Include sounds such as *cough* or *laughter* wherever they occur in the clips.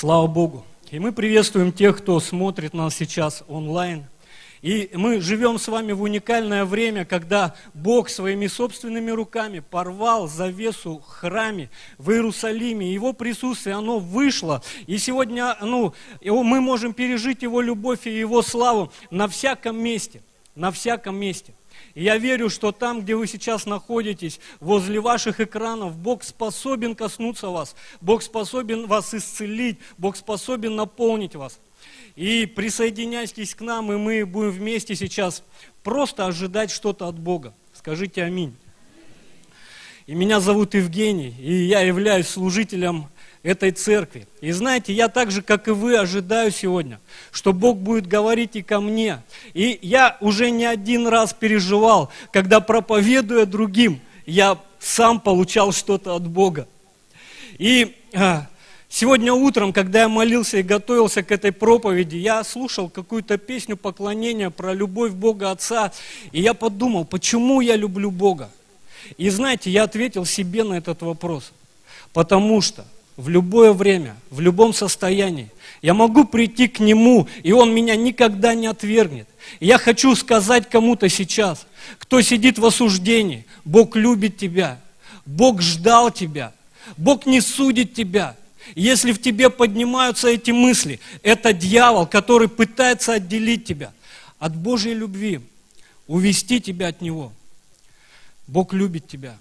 Слава Богу. И мы приветствуем тех, кто смотрит нас сейчас онлайн. И мы живем с вами в уникальное время, когда Бог своими собственными руками порвал завесу храме в Иерусалиме. Его присутствие, оно вышло. И сегодня ну, мы можем пережить Его любовь и Его славу на всяком месте. На всяком месте. И я верю, что там, где вы сейчас находитесь, возле ваших экранов, Бог способен коснуться вас, Бог способен вас исцелить, Бог способен наполнить вас. И присоединяйтесь к нам, и мы будем вместе сейчас просто ожидать что-то от Бога. Скажите аминь. И меня зовут Евгений, и я являюсь служителем этой церкви. И знаете, я так же, как и вы, ожидаю сегодня, что Бог будет говорить и ко мне. И я уже не один раз переживал, когда проповедуя другим, я сам получал что-то от Бога. И а, сегодня утром, когда я молился и готовился к этой проповеди, я слушал какую-то песню поклонения про любовь Бога Отца, и я подумал, почему я люблю Бога. И знаете, я ответил себе на этот вопрос. Потому что в любое время, в любом состоянии. Я могу прийти к Нему, и Он меня никогда не отвергнет. Я хочу сказать кому-то сейчас, кто сидит в осуждении, Бог любит тебя, Бог ждал тебя, Бог не судит тебя. Если в тебе поднимаются эти мысли, это дьявол, который пытается отделить тебя от Божьей любви, увести тебя от Него. Бог любит тебя.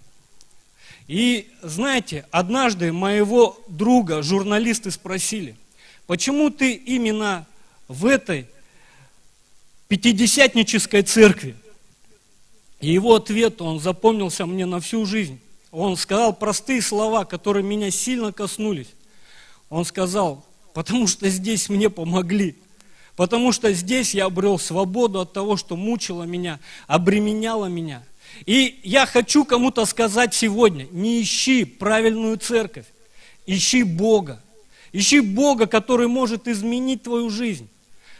И знаете, однажды моего друга журналисты спросили, почему ты именно в этой пятидесятнической церкви? И его ответ, он запомнился мне на всю жизнь. Он сказал простые слова, которые меня сильно коснулись. Он сказал, потому что здесь мне помогли. Потому что здесь я обрел свободу от того, что мучило меня, обременяло меня – и я хочу кому-то сказать сегодня, не ищи правильную церковь, ищи Бога. Ищи Бога, который может изменить твою жизнь.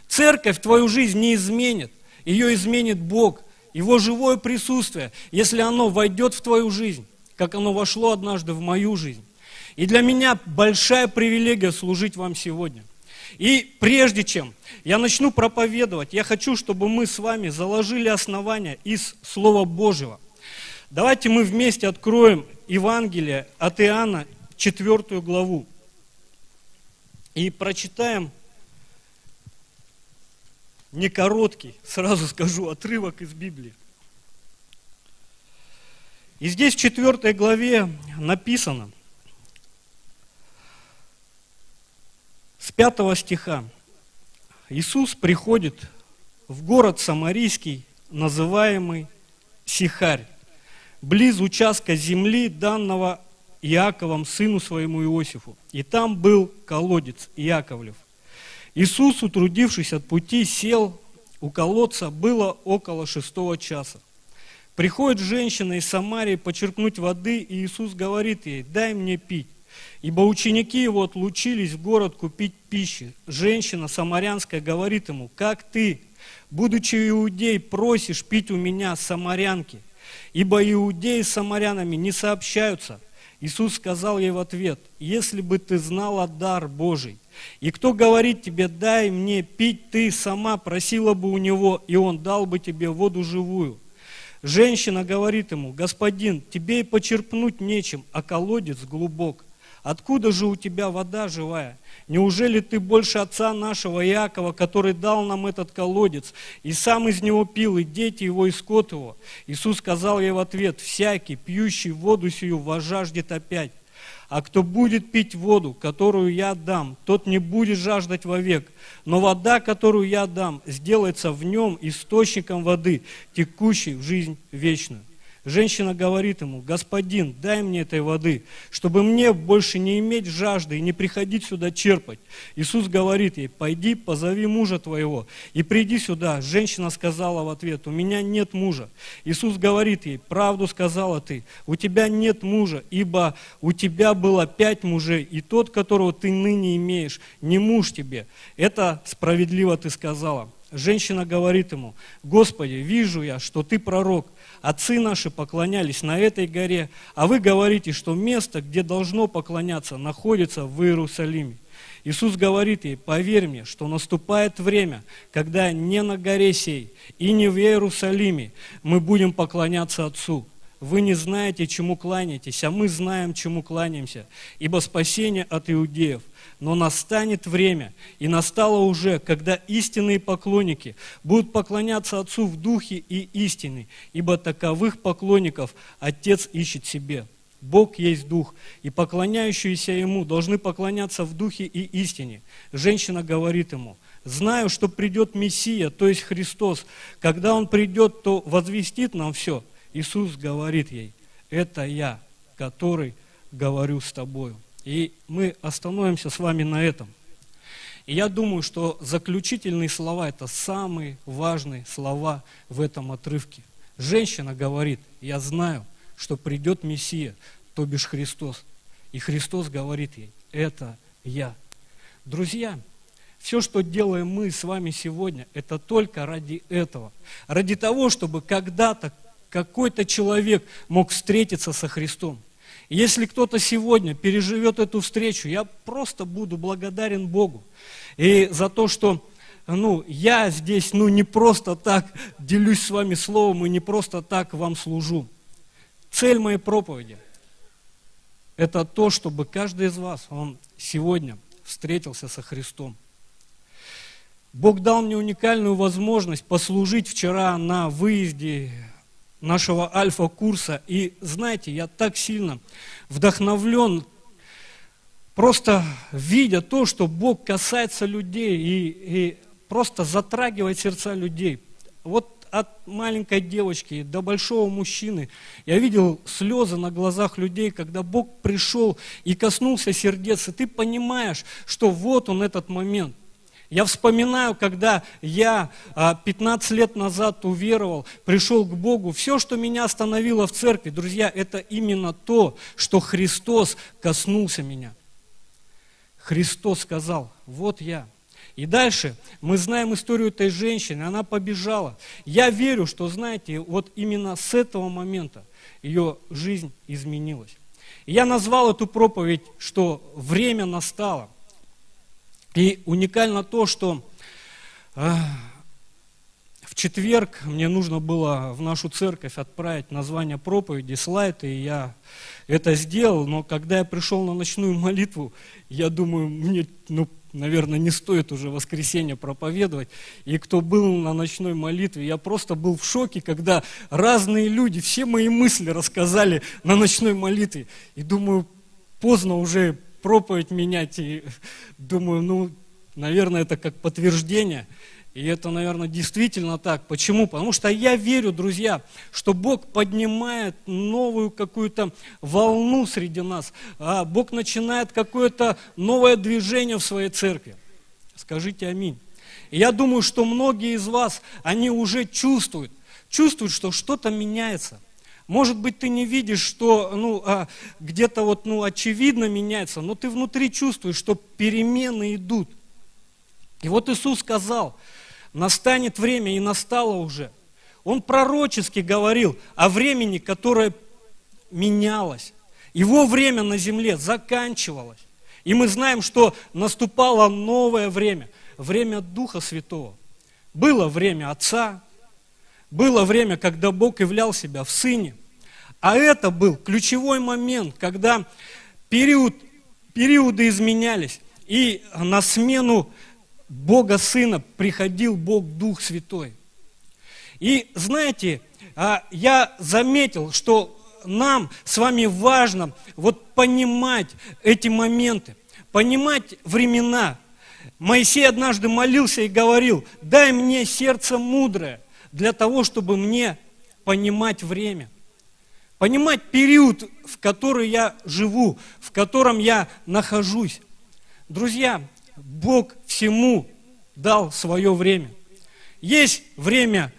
Церковь твою жизнь не изменит, ее изменит Бог, Его живое присутствие, если оно войдет в твою жизнь, как оно вошло однажды в мою жизнь. И для меня большая привилегия служить вам сегодня. И прежде чем я начну проповедовать, я хочу, чтобы мы с вами заложили основания из Слова Божьего. Давайте мы вместе откроем Евангелие от Иоанна, четвертую главу, и прочитаем не короткий, сразу скажу, отрывок из Библии. И здесь в четвертой главе написано – с 5 стиха. Иисус приходит в город Самарийский, называемый Сихарь, близ участка земли, данного Иаковом, сыну своему Иосифу. И там был колодец Иаковлев. Иисус, утрудившись от пути, сел у колодца, было около шестого часа. Приходит женщина из Самарии почерпнуть воды, и Иисус говорит ей, дай мне пить. Ибо ученики его отлучились в город купить пищи. Женщина самарянская говорит ему, как ты, будучи иудей, просишь пить у меня самарянки? Ибо иудеи с самарянами не сообщаются. Иисус сказал ей в ответ, если бы ты знала дар Божий, и кто говорит тебе, дай мне пить, ты сама просила бы у него, и он дал бы тебе воду живую. Женщина говорит ему, господин, тебе и почерпнуть нечем, а колодец глубок. Откуда же у тебя вода живая? Неужели ты больше отца нашего Иакова, который дал нам этот колодец, и сам из него пил, и дети его, и скот его? Иисус сказал ей в ответ, всякий, пьющий воду сию, возжаждет опять. А кто будет пить воду, которую я дам, тот не будет жаждать вовек. Но вода, которую я дам, сделается в нем источником воды, текущей в жизнь вечную. Женщина говорит ему, господин, дай мне этой воды, чтобы мне больше не иметь жажды и не приходить сюда черпать. Иисус говорит ей, пойди, позови мужа твоего и приди сюда. Женщина сказала в ответ, у меня нет мужа. Иисус говорит ей, правду сказала ты, у тебя нет мужа, ибо у тебя было пять мужей, и тот, которого ты ныне имеешь, не муж тебе. Это справедливо ты сказала. Женщина говорит ему, Господи, вижу я, что ты пророк. Отцы наши поклонялись на этой горе, а вы говорите, что место, где должно поклоняться, находится в Иерусалиме. Иисус говорит ей, поверь мне, что наступает время, когда не на горе сей и не в Иерусалиме мы будем поклоняться Отцу. Вы не знаете, чему кланяетесь, а мы знаем, чему кланяемся, ибо спасение от иудеев. Но настанет время, и настало уже, когда истинные поклонники будут поклоняться Отцу в духе и истине, ибо таковых поклонников Отец ищет себе. Бог есть Дух, и поклоняющиеся Ему должны поклоняться в Духе и истине. Женщина говорит Ему, знаю, что придет Мессия, то есть Христос. Когда Он придет, то возвестит нам все. Иисус говорит ей, это я, который говорю с тобою. И мы остановимся с вами на этом. И я думаю, что заключительные слова – это самые важные слова в этом отрывке. Женщина говорит, я знаю – что придет Мессия, то бишь Христос. И Христос говорит ей, это я. Друзья, все, что делаем мы с вами сегодня, это только ради этого. Ради того, чтобы когда-то какой-то человек мог встретиться со Христом. Если кто-то сегодня переживет эту встречу, я просто буду благодарен Богу. И за то, что ну, я здесь ну, не просто так делюсь с вами словом и не просто так вам служу. Цель моей проповеди – это то, чтобы каждый из вас, он сегодня встретился со Христом. Бог дал мне уникальную возможность послужить вчера на выезде нашего альфа-курса. И знаете, я так сильно вдохновлен, просто видя то, что Бог касается людей и, и просто затрагивает сердца людей. Вот от маленькой девочки до большого мужчины. Я видел слезы на глазах людей, когда Бог пришел и коснулся сердец, и ты понимаешь, что вот он этот момент. Я вспоминаю, когда я 15 а, лет назад уверовал, пришел к Богу, все, что меня остановило в церкви, друзья, это именно то, что Христос коснулся меня. Христос сказал, вот я, и дальше мы знаем историю этой женщины, она побежала. Я верю, что, знаете, вот именно с этого момента ее жизнь изменилась. Я назвал эту проповедь, что время настало. И уникально то, что э, в четверг мне нужно было в нашу церковь отправить название проповеди, слайд, и я это сделал, но когда я пришел на ночную молитву, я думаю, мне ну, наверное, не стоит уже воскресенье проповедовать. И кто был на ночной молитве, я просто был в шоке, когда разные люди все мои мысли рассказали на ночной молитве. И думаю, поздно уже проповедь менять. И думаю, ну, наверное, это как подтверждение – и это, наверное, действительно так. Почему? Потому что я верю, друзья, что Бог поднимает новую какую-то волну среди нас. А Бог начинает какое-то новое движение в своей церкви. Скажите аминь. И я думаю, что многие из вас, они уже чувствуют, чувствуют, что что-то меняется. Может быть, ты не видишь, что ну, а, где-то вот, ну, очевидно меняется, но ты внутри чувствуешь, что перемены идут. И вот Иисус сказал, настанет время, и настало уже. Он пророчески говорил о времени, которое менялось. Его время на земле заканчивалось. И мы знаем, что наступало новое время, время Духа Святого. Было время Отца, было время, когда Бог являл себя в Сыне. А это был ключевой момент, когда период, периоды изменялись, и на смену Бога Сына приходил Бог Дух Святой. И знаете, а, я заметил, что нам с вами важно вот понимать эти моменты, понимать времена. Моисей однажды молился и говорил, дай мне сердце мудрое для того, чтобы мне понимать время. Понимать период, в который я живу, в котором я нахожусь. Друзья, Бог всему дал свое время. Есть время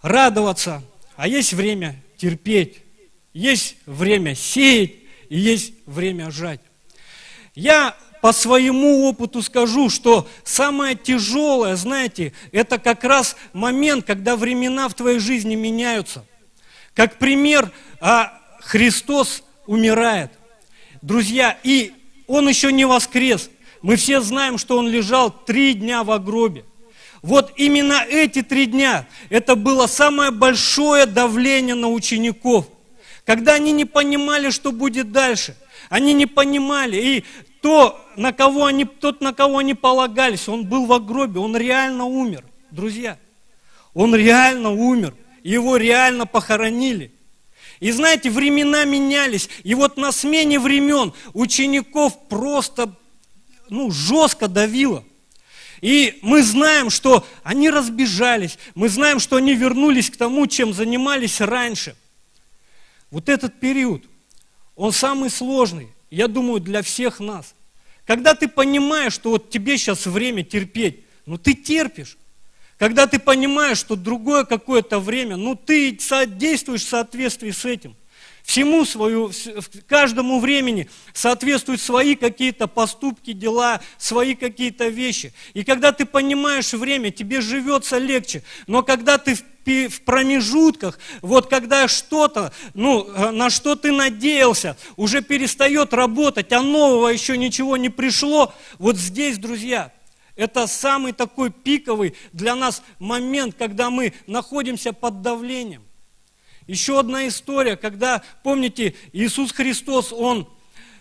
радоваться, а есть время терпеть. Есть время сеять и есть время жать. Я по своему опыту скажу, что самое тяжелое, знаете, это как раз момент, когда времена в твоей жизни меняются. Как пример, а Христос умирает. Друзья, и Он еще не воскрес. мы все знаем, что он лежал три дня в гробе. Вот именно эти три дня, это было самое большое давление на учеников, когда они не понимали, что будет дальше. Они не понимали, и то, на кого они, тот, на кого они полагались, он был в гробе, он реально умер, друзья. Он реально умер, его реально похоронили. И знаете, времена менялись, и вот на смене времен учеников просто ну, жестко давило. И мы знаем, что они разбежались, мы знаем, что они вернулись к тому, чем занимались раньше. Вот этот период, он самый сложный, я думаю, для всех нас. Когда ты понимаешь, что вот тебе сейчас время терпеть, ну ты терпишь. Когда ты понимаешь, что другое какое-то время, ну ты действуешь в соответствии с этим. Всему свою, каждому времени соответствуют свои какие-то поступки, дела, свои какие-то вещи. И когда ты понимаешь время, тебе живется легче. Но когда ты в промежутках, вот когда что-то, ну, э, на что ты надеялся, уже перестает работать, а нового еще ничего не пришло, вот здесь, друзья, это самый такой пиковый для нас момент, когда мы находимся под давлением. Еще одна история, когда, помните, Иисус Христос, Он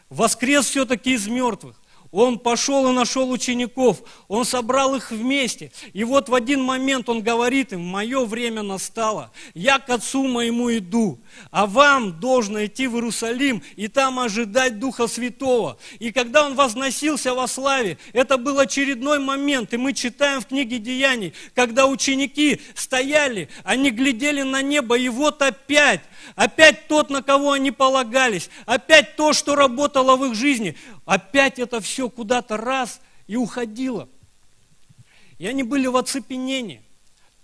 воскрес все-таки из мертвых. Он пошел и нашел учеников, он собрал их вместе. И вот в один момент он говорит им, мое время настало, я к отцу моему иду, а вам должно идти в Иерусалим и там ожидать Духа Святого. И когда он возносился во славе, это был очередной момент, и мы читаем в книге Деяний, когда ученики стояли, они глядели на небо, и вот опять Опять тот, на кого они полагались. Опять то, что работало в их жизни. Опять это все куда-то раз и уходило. И они были в оцепенении.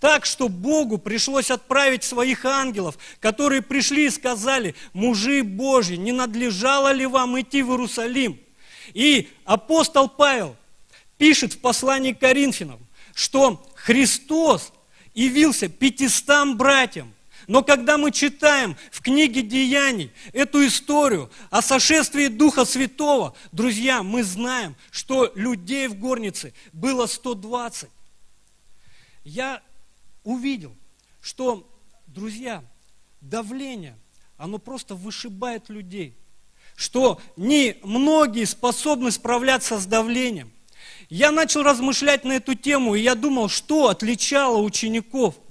Так что Богу пришлось отправить своих ангелов, которые пришли и сказали, мужи Божьи, не надлежало ли вам идти в Иерусалим? И апостол Павел пишет в послании к Коринфянам, что Христос явился пятистам братьям, но когда мы читаем в книге Деяний эту историю о сошествии Духа Святого, друзья, мы знаем, что людей в горнице было 120. Я увидел, что, друзья, давление, оно просто вышибает людей. Что не многие способны справляться с давлением. Я начал размышлять на эту тему, и я думал, что отличало учеников –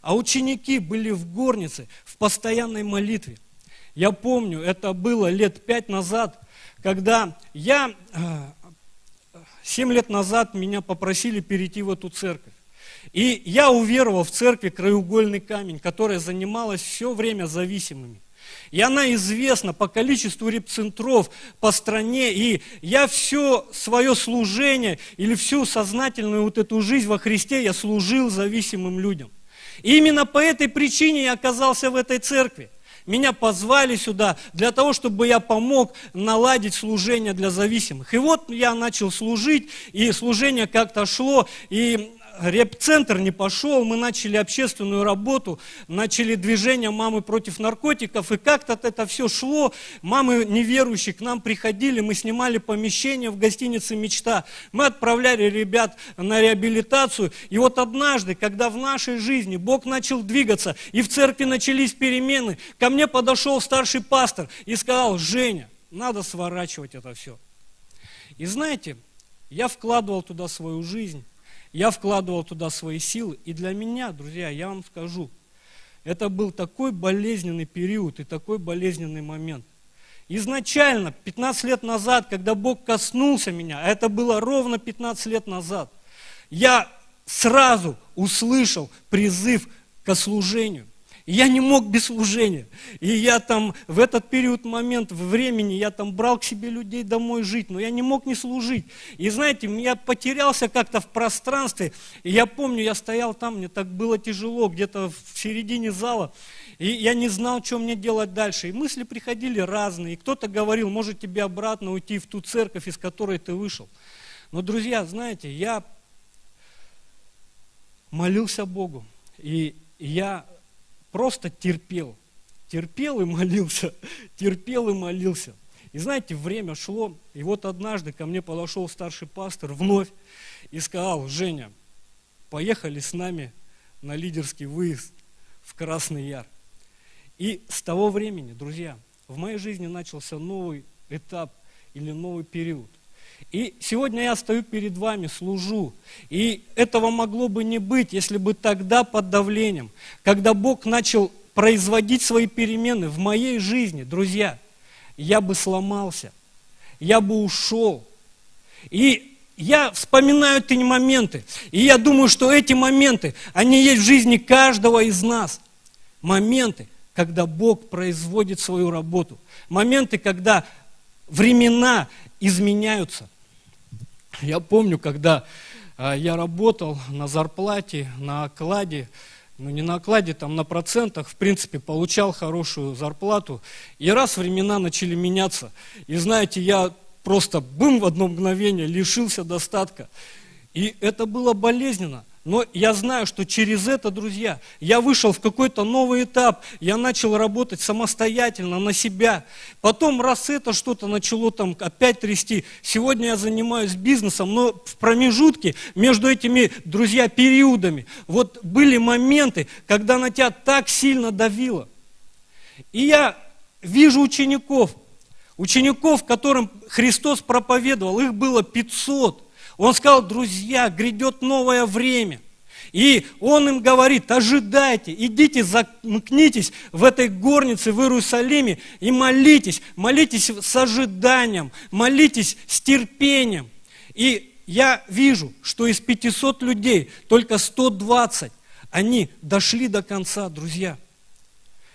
а ученики были в горнице, в постоянной молитве. Я помню, это было лет пять назад, когда я, э, семь лет назад меня попросили перейти в эту церковь. И я уверовал в церкви «Краеугольный камень», которая занималась все время зависимыми. И она известна по количеству репцентров по стране. И я все свое служение или всю сознательную вот эту жизнь во Христе я служил зависимым людям. И именно по этой причине я оказался в этой церкви. Меня позвали сюда для того, чтобы я помог наладить служение для зависимых. И вот я начал служить, и служение как-то шло, и реп-центр не пошел, мы начали общественную работу, начали движение мамы против наркотиков, и как-то это все шло. Мамы неверующие к нам приходили, мы снимали помещение в гостинице «Мечта», мы отправляли ребят на реабилитацию. И вот однажды, когда в нашей жизни Бог начал двигаться, и в церкви начались перемены, ко мне подошел старший пастор и сказал, Женя, надо сворачивать это все. И знаете, я вкладывал туда свою жизнь, я вкладывал туда свои силы, и для меня, друзья, я вам скажу, это был такой болезненный период и такой болезненный момент. Изначально, 15 лет назад, когда Бог коснулся меня, а это было ровно 15 лет назад, я сразу услышал призыв к служению я не мог без служения. И я там в этот период, момент времени, я там брал к себе людей домой жить, но я не мог не служить. И знаете, я потерялся как-то в пространстве. И я помню, я стоял там, мне так было тяжело, где-то в середине зала. И я не знал, что мне делать дальше. И мысли приходили разные. И кто-то говорил, может тебе обратно уйти в ту церковь, из которой ты вышел. Но, друзья, знаете, я молился Богу. И я просто терпел. Терпел и молился, *laughs* терпел и молился. И знаете, время шло, и вот однажды ко мне подошел старший пастор вновь и сказал, Женя, поехали с нами на лидерский выезд в Красный Яр. И с того времени, друзья, в моей жизни начался новый этап или новый период. И сегодня я стою перед вами, служу. И этого могло бы не быть, если бы тогда под давлением, когда Бог начал производить свои перемены в моей жизни, друзья, я бы сломался, я бы ушел. И я вспоминаю эти моменты, и я думаю, что эти моменты, они есть в жизни каждого из нас. Моменты, когда Бог производит свою работу. Моменты, когда времена изменяются. Я помню, когда а, я работал на зарплате, на окладе, ну не на окладе, там на процентах, в принципе, получал хорошую зарплату. И раз времена начали меняться, и знаете, я просто бым в одно мгновение лишился достатка. И это было болезненно. Но я знаю, что через это, друзья, я вышел в какой-то новый этап, я начал работать самостоятельно на себя. Потом, раз это что-то начало там опять трясти, сегодня я занимаюсь бизнесом, но в промежутке между этими, друзья, периодами, вот были моменты, когда на тебя так сильно давило. И я вижу учеников, учеников, которым Христос проповедовал, их было 500. Он сказал, друзья, грядет новое время. И он им говорит, ожидайте, идите, замкнитесь в этой горнице в Иерусалиме и молитесь, молитесь с ожиданием, молитесь с терпением. И я вижу, что из 500 людей только 120, они дошли до конца, друзья.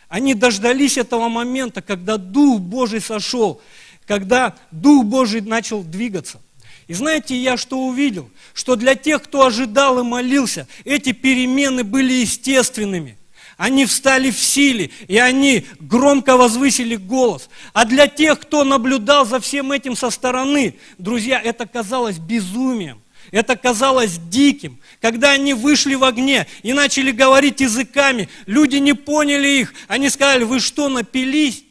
Они дождались этого момента, когда Дух Божий сошел, когда Дух Божий начал двигаться. И знаете, я что увидел? Что для тех, кто ожидал и молился, эти перемены были естественными. Они встали в силе, и они громко возвысили голос. А для тех, кто наблюдал за всем этим со стороны, друзья, это казалось безумием. Это казалось диким. Когда они вышли в огне и начали говорить языками, люди не поняли их. Они сказали, вы что, напились?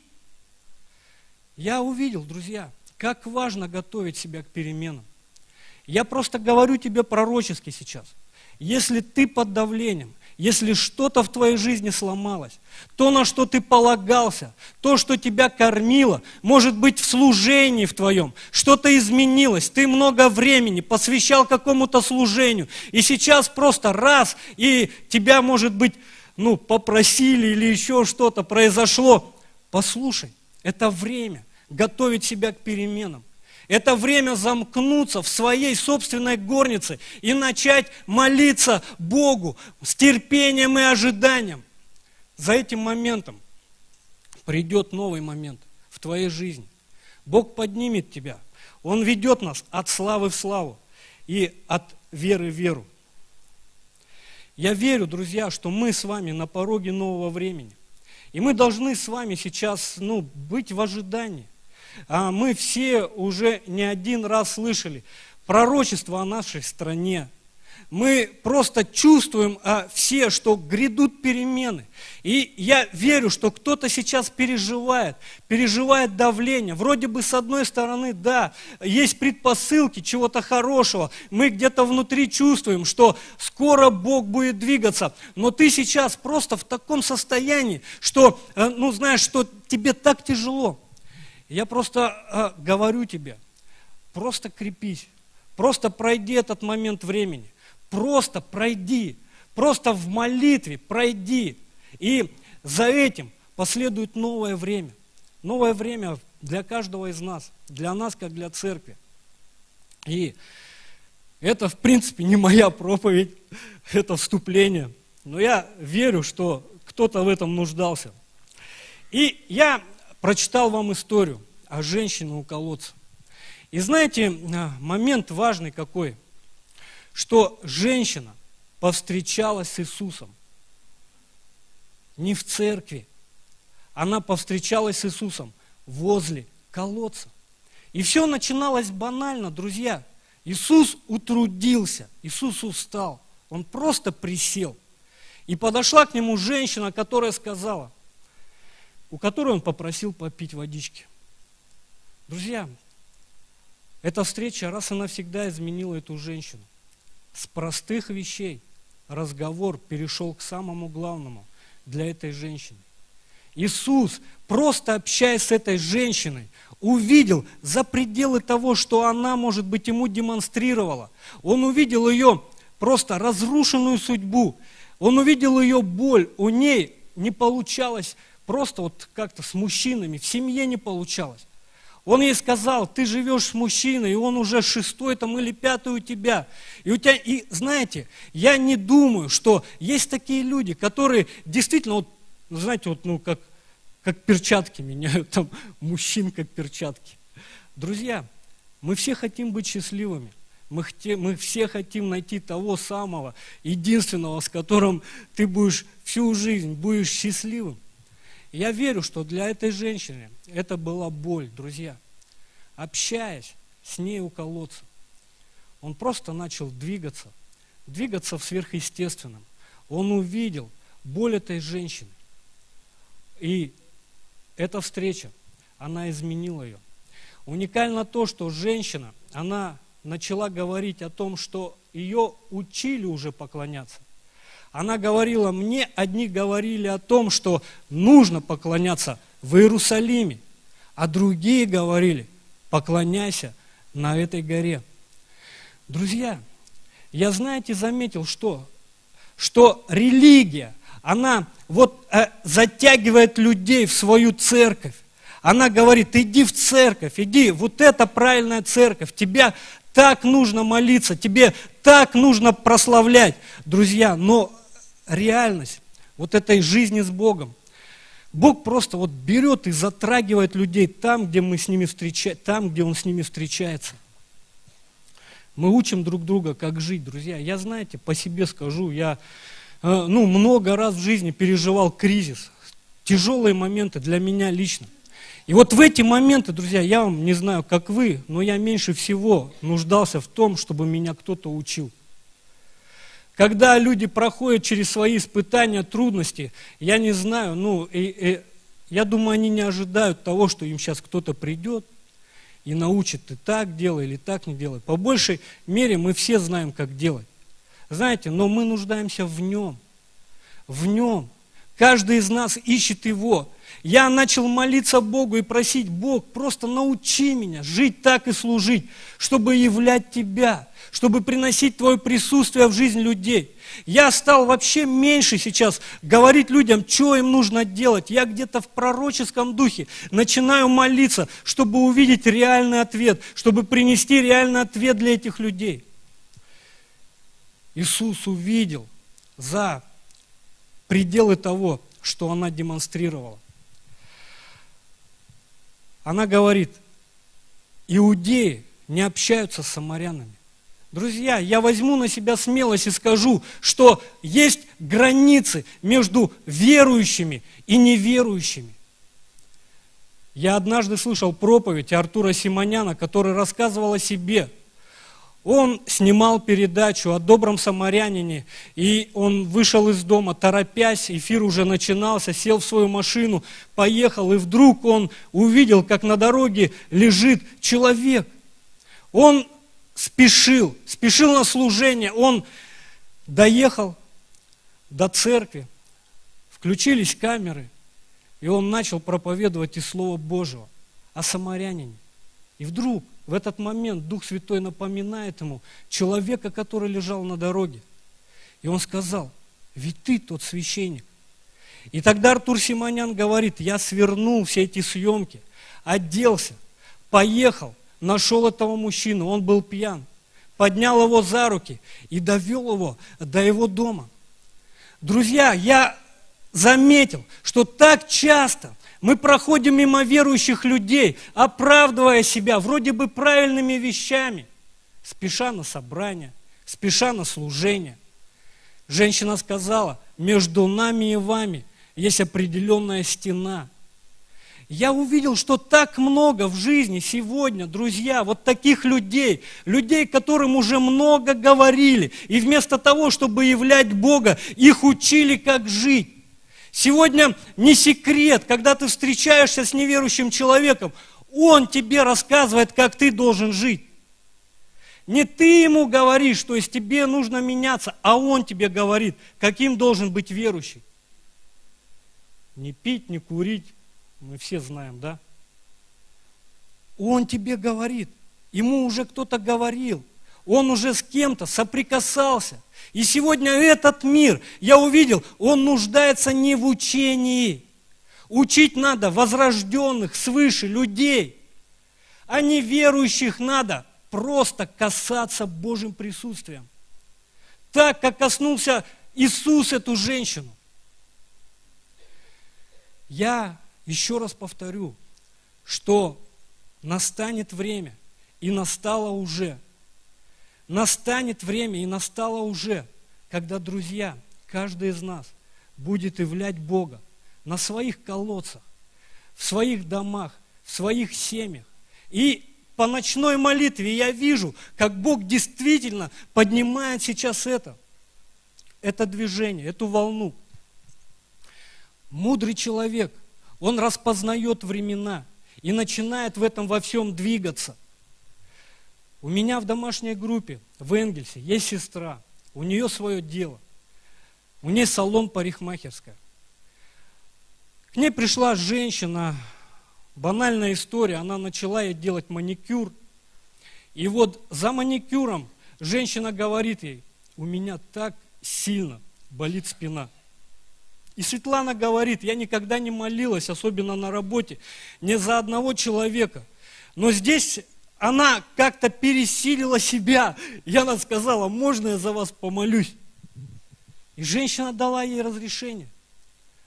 Я увидел, друзья, как важно готовить себя к переменам. Я просто говорю тебе пророчески сейчас. Если ты под давлением, если что-то в твоей жизни сломалось, то, на что ты полагался, то, что тебя кормило, может быть, в служении в твоем, что-то изменилось, ты много времени посвящал какому-то служению, и сейчас просто раз, и тебя, может быть, ну, попросили или еще что-то произошло. Послушай, это время – готовить себя к переменам. Это время замкнуться в своей собственной горнице и начать молиться Богу с терпением и ожиданием. За этим моментом придет новый момент в твоей жизни. Бог поднимет тебя. Он ведет нас от славы в славу и от веры в веру. Я верю, друзья, что мы с вами на пороге нового времени. И мы должны с вами сейчас ну, быть в ожидании. А мы все уже не один раз слышали пророчество о нашей стране. Мы просто чувствуем а, все, что грядут перемены. И я верю, что кто-то сейчас переживает, переживает давление. Вроде бы с одной стороны, да, есть предпосылки чего-то хорошего. Мы где-то внутри чувствуем, что скоро Бог будет двигаться. Но ты сейчас просто в таком состоянии, что, э, ну знаешь, что тебе так тяжело. Я просто э, говорю тебе, просто крепись, просто пройди этот момент времени, просто пройди, просто в молитве пройди. И за этим последует новое время. Новое время для каждого из нас, для нас, как для церкви. И это, в принципе, не моя проповедь, *laughs* это вступление. Но я верю, что кто-то в этом нуждался. И я прочитал вам историю о женщине у колодца. И знаете, а, момент важный какой, что женщина повстречалась с Иисусом не в церкви, она повстречалась с Иисусом возле колодца. И все начиналось банально, друзья. Иисус утрудился, Иисус устал, Он просто присел. И подошла к нему женщина, которая сказала, у которой он попросил попить водички. Друзья, эта встреча раз и навсегда изменила эту женщину. С простых вещей разговор перешел к самому главному для этой женщины. Иисус, просто общаясь с этой женщиной, увидел за пределы того, что она, может быть, ему демонстрировала. Он увидел ее просто разрушенную судьбу. Он увидел ее боль. У ней не получалось просто вот как-то с мужчинами, в семье не получалось. Он ей сказал, ты живешь с мужчиной, и он уже шестой там или пятый у тебя. И у тебя, и знаете, я не думаю, что есть такие люди, которые действительно, вот, знаете, вот, ну, как, как перчатки меняют, *laughs* там, мужчин как перчатки. Друзья, мы все хотим быть счастливыми. Мы, хотим, мы все хотим найти того самого, единственного, с которым ты будешь всю жизнь, будешь счастливым. Я верю, что для этой женщины это была боль, друзья. Общаясь с ней у колодца, он просто начал двигаться, двигаться в сверхъестественном. Он увидел боль этой женщины. И эта встреча, она изменила ее. Уникально то, что женщина, она начала говорить о том, что ее учили уже поклоняться. Она говорила, мне одни говорили о том, что нужно поклоняться в Иерусалиме, а другие говорили, поклоняйся на этой горе. Друзья, я, знаете, заметил, что, что религия, она вот э, затягивает людей в свою церковь. Она говорит, иди в церковь, иди, вот это правильная церковь, тебя так нужно молиться, тебе так нужно прославлять. Друзья, но реальность вот этой жизни с Богом. Бог просто вот берет и затрагивает людей там, где мы с ними встреча... там, где Он с ними встречается. Мы учим друг друга, как жить, друзья. Я, знаете, по себе скажу, я э, ну, много раз в жизни переживал кризис, тяжелые моменты для меня лично. И вот в эти моменты, друзья, я вам не знаю, как вы, но я меньше всего нуждался в том, чтобы меня кто-то учил. Когда люди проходят через свои испытания, трудности, я не знаю, ну, и, и, я думаю, они не ожидают того, что им сейчас кто-то придет и научит, ты так делай или так не делай. По большей мере мы все знаем, как делать. Знаете, но мы нуждаемся в нем. В нем. Каждый из нас ищет его. Я начал молиться Богу и просить, Бог, просто научи меня жить так и служить, чтобы являть Тебя, чтобы приносить Твое присутствие в жизнь людей. Я стал вообще меньше сейчас говорить людям, что им нужно делать. Я где-то в пророческом духе начинаю молиться, чтобы увидеть реальный ответ, чтобы принести реальный ответ для этих людей. Иисус увидел за пределы того, что она демонстрировала. Она говорит, иудеи не общаются с самарянами. Друзья, я возьму на себя смелость и скажу, что есть границы между верующими и неверующими. Я однажды слышал проповедь Артура Симоняна, который рассказывал о себе. Он снимал передачу о добром самарянине, и он вышел из дома, торопясь, эфир уже начинался, сел в свою машину, поехал, и вдруг он увидел, как на дороге лежит человек. Он спешил, спешил на служение, он доехал до церкви, включились камеры, и он начал проповедовать из Слова Божьего о самарянине. И вдруг в этот момент Дух Святой напоминает ему человека, который лежал на дороге. И он сказал, ведь ты тот священник. И тогда Артур Симонян говорит, я свернул все эти съемки, оделся, поехал, нашел этого мужчину, он был пьян, поднял его за руки и довел его до его дома. Друзья, я заметил, что так часто мы проходим мимо верующих людей, оправдывая себя вроде бы правильными вещами, спеша на собрание, спеша на служение. Женщина сказала, между нами и вами есть определенная стена – я увидел, что так много в жизни сегодня, друзья, вот таких людей, людей, которым уже много говорили, и вместо того, чтобы являть Бога, их учили, как жить. Сегодня не секрет, когда ты встречаешься с неверующим человеком, Он тебе рассказывает, как ты должен жить. Не ты ему говоришь, то есть тебе нужно меняться, а он тебе говорит, каким должен быть верующий. Не пить, не курить, мы все знаем, да? Он тебе говорит, ему уже кто-то говорил, он уже с кем-то соприкасался. И сегодня этот мир, я увидел, он нуждается не в учении. Учить надо возрожденных свыше людей, а не верующих надо просто касаться Божьим присутствием. Так, как коснулся Иисус эту женщину. Я еще раз повторю, что настанет время, и настало уже. Настанет время, и настало уже, когда, друзья, каждый из нас будет являть Бога на своих колодцах, в своих домах, в своих семьях. И по ночной молитве я вижу, как Бог действительно поднимает сейчас это, это движение, эту волну. Мудрый человек, он распознает времена и начинает в этом во всем двигаться. У меня в домашней группе в Энгельсе есть сестра, у нее свое дело. У нее салон парикмахерская. К ней пришла женщина банальная история, она начала ей делать маникюр. И вот за маникюром женщина говорит ей, у меня так сильно болит спина. И Светлана говорит, я никогда не молилась, особенно на работе, не за одного человека. Но здесь она как-то пересилила себя. И она сказала, можно я за вас помолюсь? И женщина дала ей разрешение.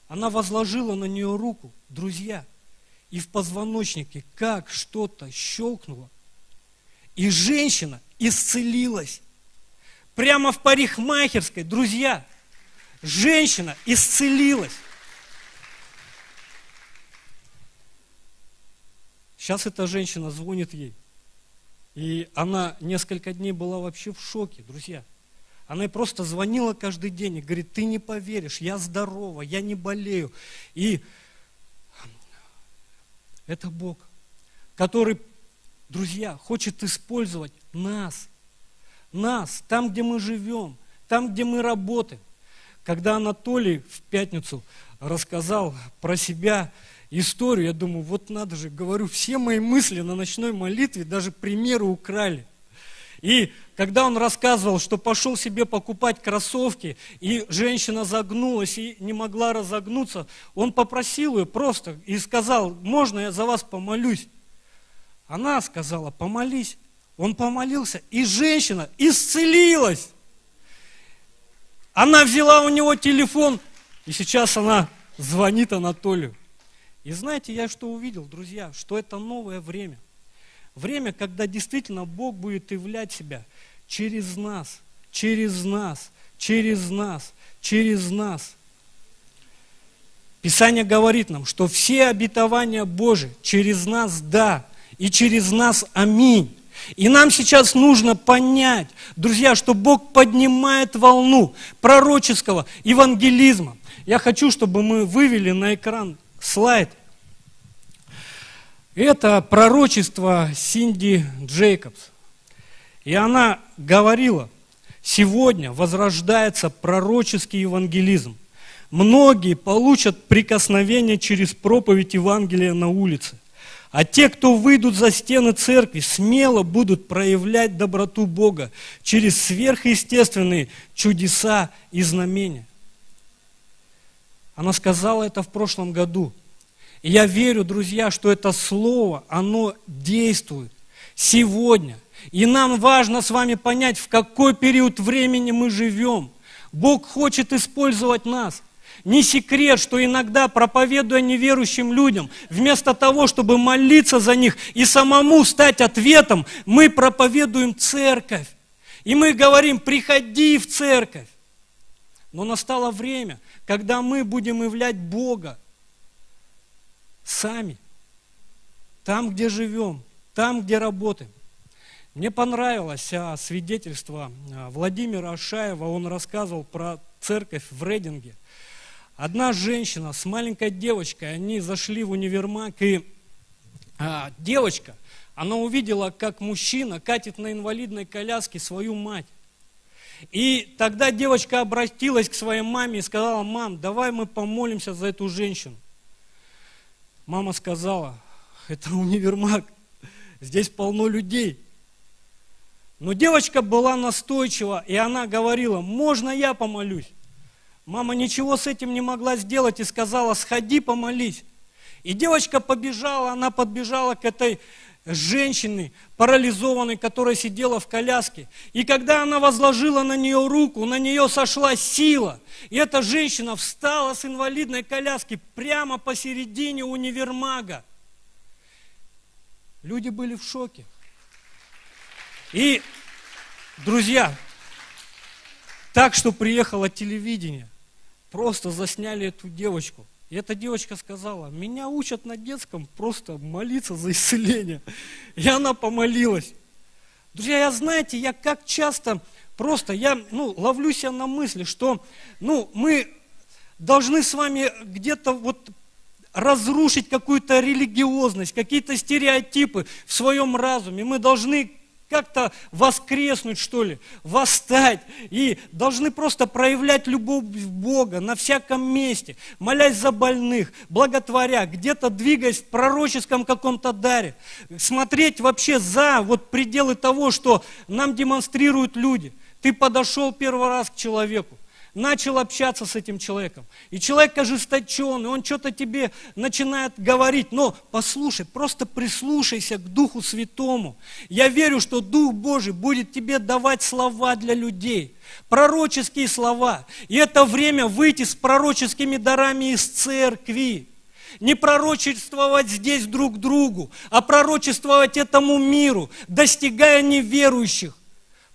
Она возложила на нее руку. Друзья – и в позвоночнике как что-то щелкнуло, и женщина исцелилась. Прямо в парикмахерской, друзья, женщина исцелилась. Сейчас эта женщина звонит ей. И она несколько дней была вообще в шоке, друзья. Она ей просто звонила каждый день и говорит, ты не поверишь, я здорова, я не болею. И это Бог, который, друзья, хочет использовать нас, нас, там, где мы живем, там, где мы работаем. Когда Анатолий в пятницу рассказал про себя историю, я думаю, вот надо же, говорю, все мои мысли на ночной молитве, даже примеры украли – и когда он рассказывал, что пошел себе покупать кроссовки, и женщина загнулась и не могла разогнуться, он попросил ее просто и сказал, можно я за вас помолюсь? Она сказала, помолись. Он помолился, и женщина исцелилась. Она взяла у него телефон, и сейчас она звонит Анатолию. И знаете, я что увидел, друзья, что это новое время. Время, когда действительно Бог будет являть себя через нас, через нас, через нас, через нас. Писание говорит нам, что все обетования Божии через нас да, и через нас аминь. И нам сейчас нужно понять, друзья, что Бог поднимает волну пророческого евангелизма. Я хочу, чтобы мы вывели на экран слайд – это пророчество Синди Джейкобс. И она говорила, сегодня возрождается пророческий евангелизм. Многие получат прикосновение через проповедь Евангелия на улице. А те, кто выйдут за стены церкви, смело будут проявлять доброту Бога через сверхъестественные чудеса и знамения. Она сказала это в прошлом году – и я верю, друзья, что это слово, оно действует сегодня. И нам важно с вами понять, в какой период времени мы живем. Бог хочет использовать нас. Не секрет, что иногда, проповедуя неверующим людям, вместо того, чтобы молиться за них и самому стать ответом, мы проповедуем церковь. И мы говорим, приходи в церковь. Но настало время, когда мы будем являть Бога сами, там, где живем, там, где работаем. Мне понравилось а, свидетельство а, Владимира Ашаева, он рассказывал про церковь в Рейдинге. Одна женщина с маленькой девочкой, они зашли в универмаг, и а, девочка, она увидела, как мужчина катит на инвалидной коляске свою мать. И тогда девочка обратилась к своей маме и сказала, мам, давай мы помолимся за эту женщину. Мама сказала, это универмаг, здесь полно людей. Но девочка была настойчива, и она говорила, можно я помолюсь? Мама ничего с этим не могла сделать и сказала, сходи помолись. И девочка побежала, она подбежала к этой женщины, парализованной, которая сидела в коляске. И когда она возложила на нее руку, на нее сошла сила. И эта женщина встала с инвалидной коляски прямо посередине универмага. Люди были в шоке. И, друзья, так что приехало телевидение, просто засняли эту девочку – и эта девочка сказала, меня учат на детском просто молиться за исцеление. И она помолилась. Друзья, я знаете, я как часто просто, я ну, ловлю себя на мысли, что ну, мы должны с вами где-то вот разрушить какую-то религиозность, какие-то стереотипы в своем разуме. Мы должны как-то воскреснуть, что ли, восстать. И должны просто проявлять любовь Бога на всяком месте, молясь за больных, благотворя, где-то двигаясь в пророческом каком-то даре. Смотреть вообще за вот пределы того, что нам демонстрируют люди. Ты подошел первый раз к человеку, начал общаться с этим человеком. И человек ожесточенный, он что-то тебе начинает говорить. Но послушай, просто прислушайся к Духу Святому. Я верю, что Дух Божий будет тебе давать слова для людей. Пророческие слова. И это время выйти с пророческими дарами из церкви. Не пророчествовать здесь друг другу, а пророчествовать этому миру, достигая неверующих.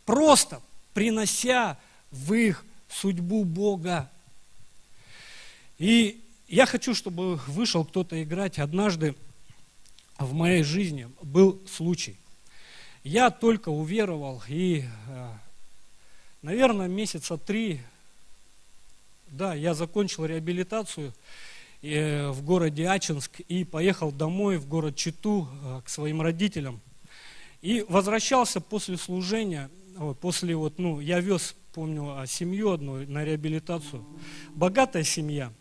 Просто принося в их судьбу Бога. И я хочу, чтобы вышел кто-то играть. Однажды в моей жизни был случай. Я только уверовал, и, э, наверное, месяца три, да, я закончил реабилитацию э, в городе Ачинск и поехал домой в город Читу э, к своим родителям. И возвращался после служения, после вот, ну, я вез помню а, семью одну на реабилитацию. Богатая семья.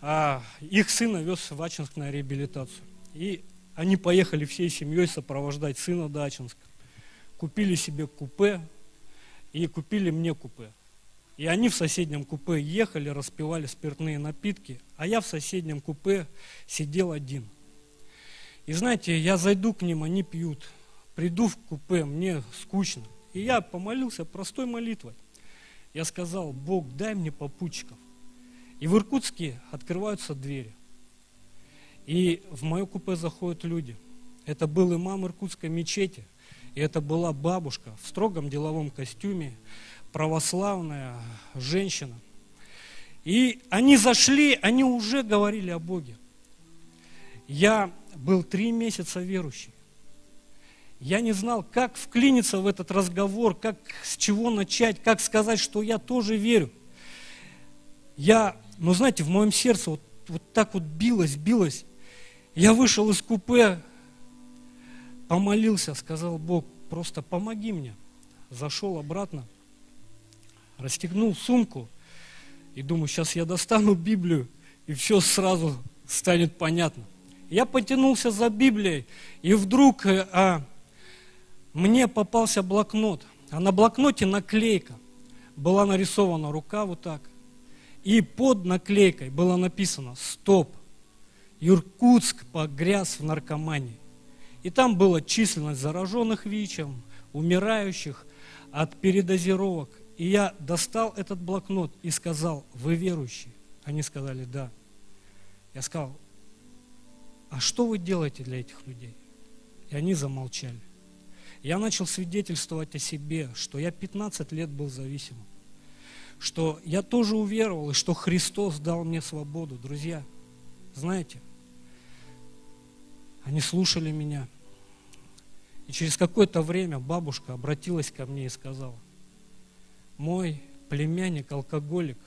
А их сына вез в Ачинск на реабилитацию. И они поехали всей семьей сопровождать сына до Ачинска. Купили себе купе и купили мне купе. И они в соседнем купе ехали, распивали спиртные напитки, а я в соседнем купе сидел один. И знаете, я зайду к ним, они пьют. Приду в купе, мне скучно. И я помолился простой молитвой. Я сказал, Бог, дай мне попутчиков. И в Иркутске открываются двери. И в мое купе заходят люди. Это был имам Иркутской мечети. И это была бабушка в строгом деловом костюме, православная женщина. И они зашли, они уже говорили о Боге. Я был три месяца верующий. Я не знал, как вклиниться в этот разговор, как, с чего начать, как сказать, что я тоже верю. Я, ну знаете, в моем сердце вот, вот так вот билось, билось. Я вышел из купе, помолился, сказал Бог, просто помоги мне. Зашел обратно, расстегнул сумку и думаю, сейчас я достану Библию, и все сразу станет понятно. Я потянулся за Библией, и вдруг э, а, мне попался блокнот, а на блокноте наклейка. Была нарисована рука вот так. И под наклейкой было написано «Стоп! Иркутск погряз в наркомании». И там была численность зараженных ВИЧем, умирающих от передозировок. И я достал этот блокнот и сказал, вы верующие? Они сказали, да. Я сказал, а что вы делаете для этих людей? И они замолчали. Я начал свидетельствовать о себе, что я 15 лет был зависимым, что я тоже уверовал, и что Христос дал мне свободу. Друзья, знаете, они слушали меня. И через какое-то время бабушка обратилась ко мне и сказала, мой племянник алкоголик,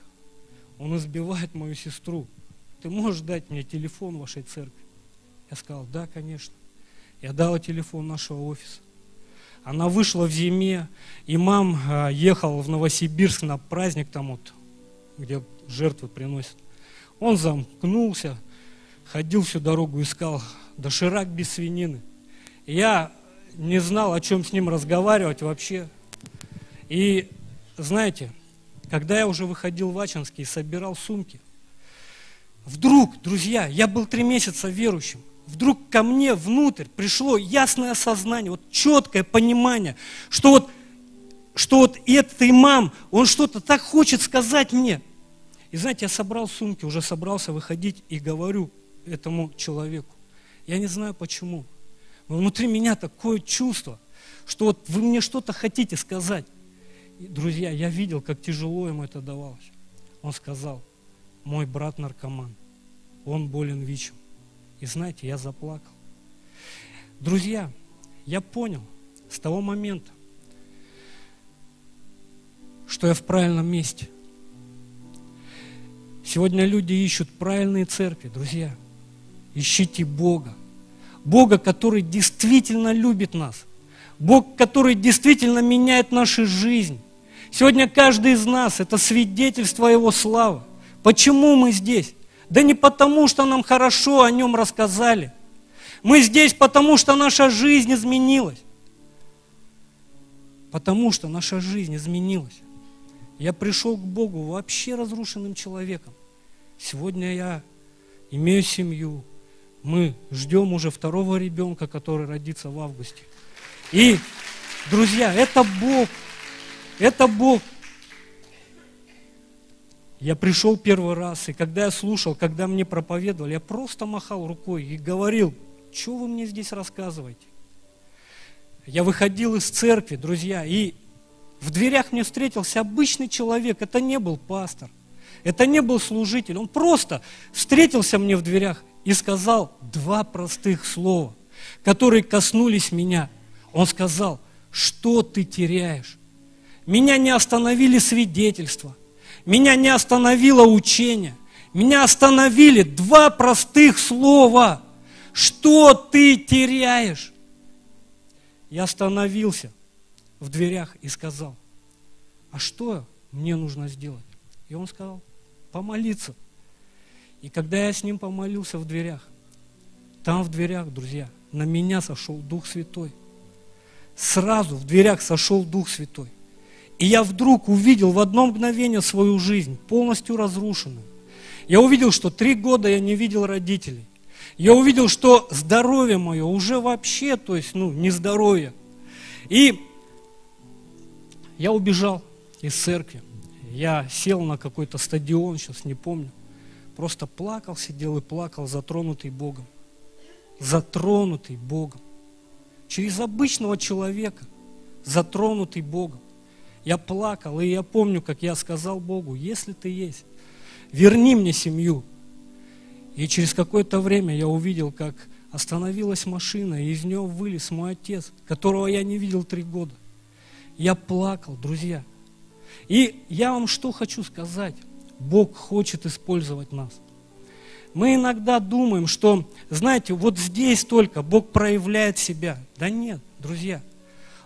он избивает мою сестру. Ты можешь дать мне телефон вашей церкви? Я сказал, да, конечно. Я дала телефон нашего офиса. Она вышла в зиме, имам а, ехал в Новосибирск на праздник там вот, где жертвы приносят. Он замкнулся, ходил всю дорогу, искал доширак без свинины. Я не знал, о чем с ним разговаривать вообще. И знаете, когда я уже выходил в Ачинский и собирал сумки, вдруг, друзья, я был три месяца верующим, вдруг ко мне внутрь пришло ясное осознание, вот четкое понимание, что вот, что вот этот имам, он что-то так хочет сказать мне. И знаете, я собрал сумки, уже собрался выходить и говорю этому человеку. Я не знаю почему, но внутри меня такое чувство, что вот вы мне что-то хотите сказать. И, друзья, я видел, как тяжело ему это давалось. Он сказал, мой брат наркоман, он болен ВИЧем. И знаете, я заплакал. Друзья, я понял с того момента, что я в правильном месте. Сегодня люди ищут правильные церкви, друзья. Ищите Бога. Бога, который действительно любит нас. Бог, который действительно меняет нашу жизнь. Сегодня каждый из нас – это свидетельство Его славы. Почему мы здесь? Да не потому, что нам хорошо о нем рассказали. Мы здесь потому, что наша жизнь изменилась. Потому что наша жизнь изменилась. Я пришел к Богу вообще разрушенным человеком. Сегодня я имею семью. Мы ждем уже второго ребенка, который родится в августе. И, друзья, это Бог. Это Бог. Я пришел первый раз, и когда я слушал, когда мне проповедовали, я просто махал рукой и говорил, что вы мне здесь рассказываете? Я выходил из церкви, друзья, и в дверях мне встретился обычный человек, это не был пастор, это не был служитель, он просто встретился мне в дверях и сказал два простых слова, которые коснулись меня. Он сказал, что ты теряешь? Меня не остановили свидетельства, меня не остановило учение. Меня остановили два простых слова. Что ты теряешь? Я остановился в дверях и сказал, а что мне нужно сделать? И он сказал, помолиться. И когда я с ним помолился в дверях, там в дверях, друзья, на меня сошел Дух Святой. Сразу в дверях сошел Дух Святой. И я вдруг увидел в одно мгновение свою жизнь, полностью разрушенную. Я увидел, что три года я не видел родителей. Я увидел, что здоровье мое уже вообще, то есть, ну, не здоровье. И я убежал из церкви. Я сел на какой-то стадион, сейчас не помню. Просто плакал, сидел и плакал, затронутый Богом. Затронутый Богом. Через обычного человека, затронутый Богом. Я плакал, и я помню, как я сказал Богу, если ты есть, верни мне семью. И через какое-то время я увидел, как остановилась машина, и из нее вылез мой отец, которого я не видел три года. Я плакал, друзья. И я вам что хочу сказать. Бог хочет использовать нас. Мы иногда думаем, что, знаете, вот здесь только Бог проявляет себя. Да нет, друзья,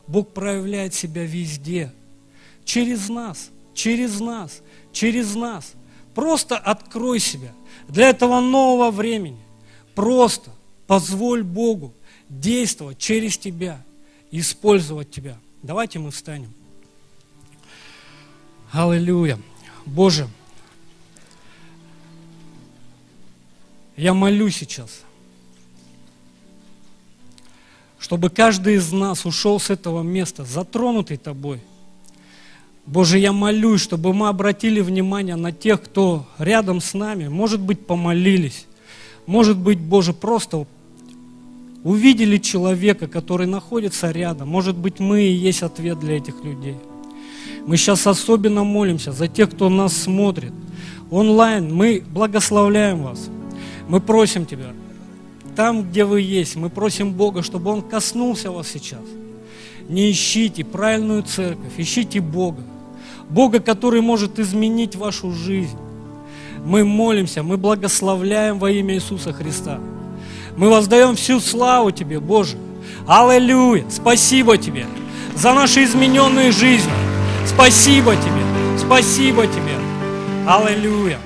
Бог проявляет себя везде – через нас, через нас, через нас. Просто открой себя для этого нового времени. Просто позволь Богу действовать через тебя, использовать тебя. Давайте мы встанем. Аллилуйя. Боже, я молю сейчас, чтобы каждый из нас ушел с этого места, затронутый Тобой – Боже, я молюсь, чтобы мы обратили внимание на тех, кто рядом с нами, может быть, помолились, может быть, Боже, просто увидели человека, который находится рядом. Может быть, мы и есть ответ для этих людей. Мы сейчас особенно молимся за тех, кто нас смотрит. Онлайн мы благословляем вас. Мы просим Тебя, там, где вы есть, мы просим Бога, чтобы Он коснулся вас сейчас. Не ищите правильную церковь, ищите Бога. Бога, который может изменить вашу жизнь. Мы молимся, мы благословляем во имя Иисуса Христа. Мы воздаем всю славу Тебе, Боже. Аллилуйя. Спасибо Тебе за наши измененные жизни. Спасибо Тебе. Спасибо Тебе. Аллилуйя.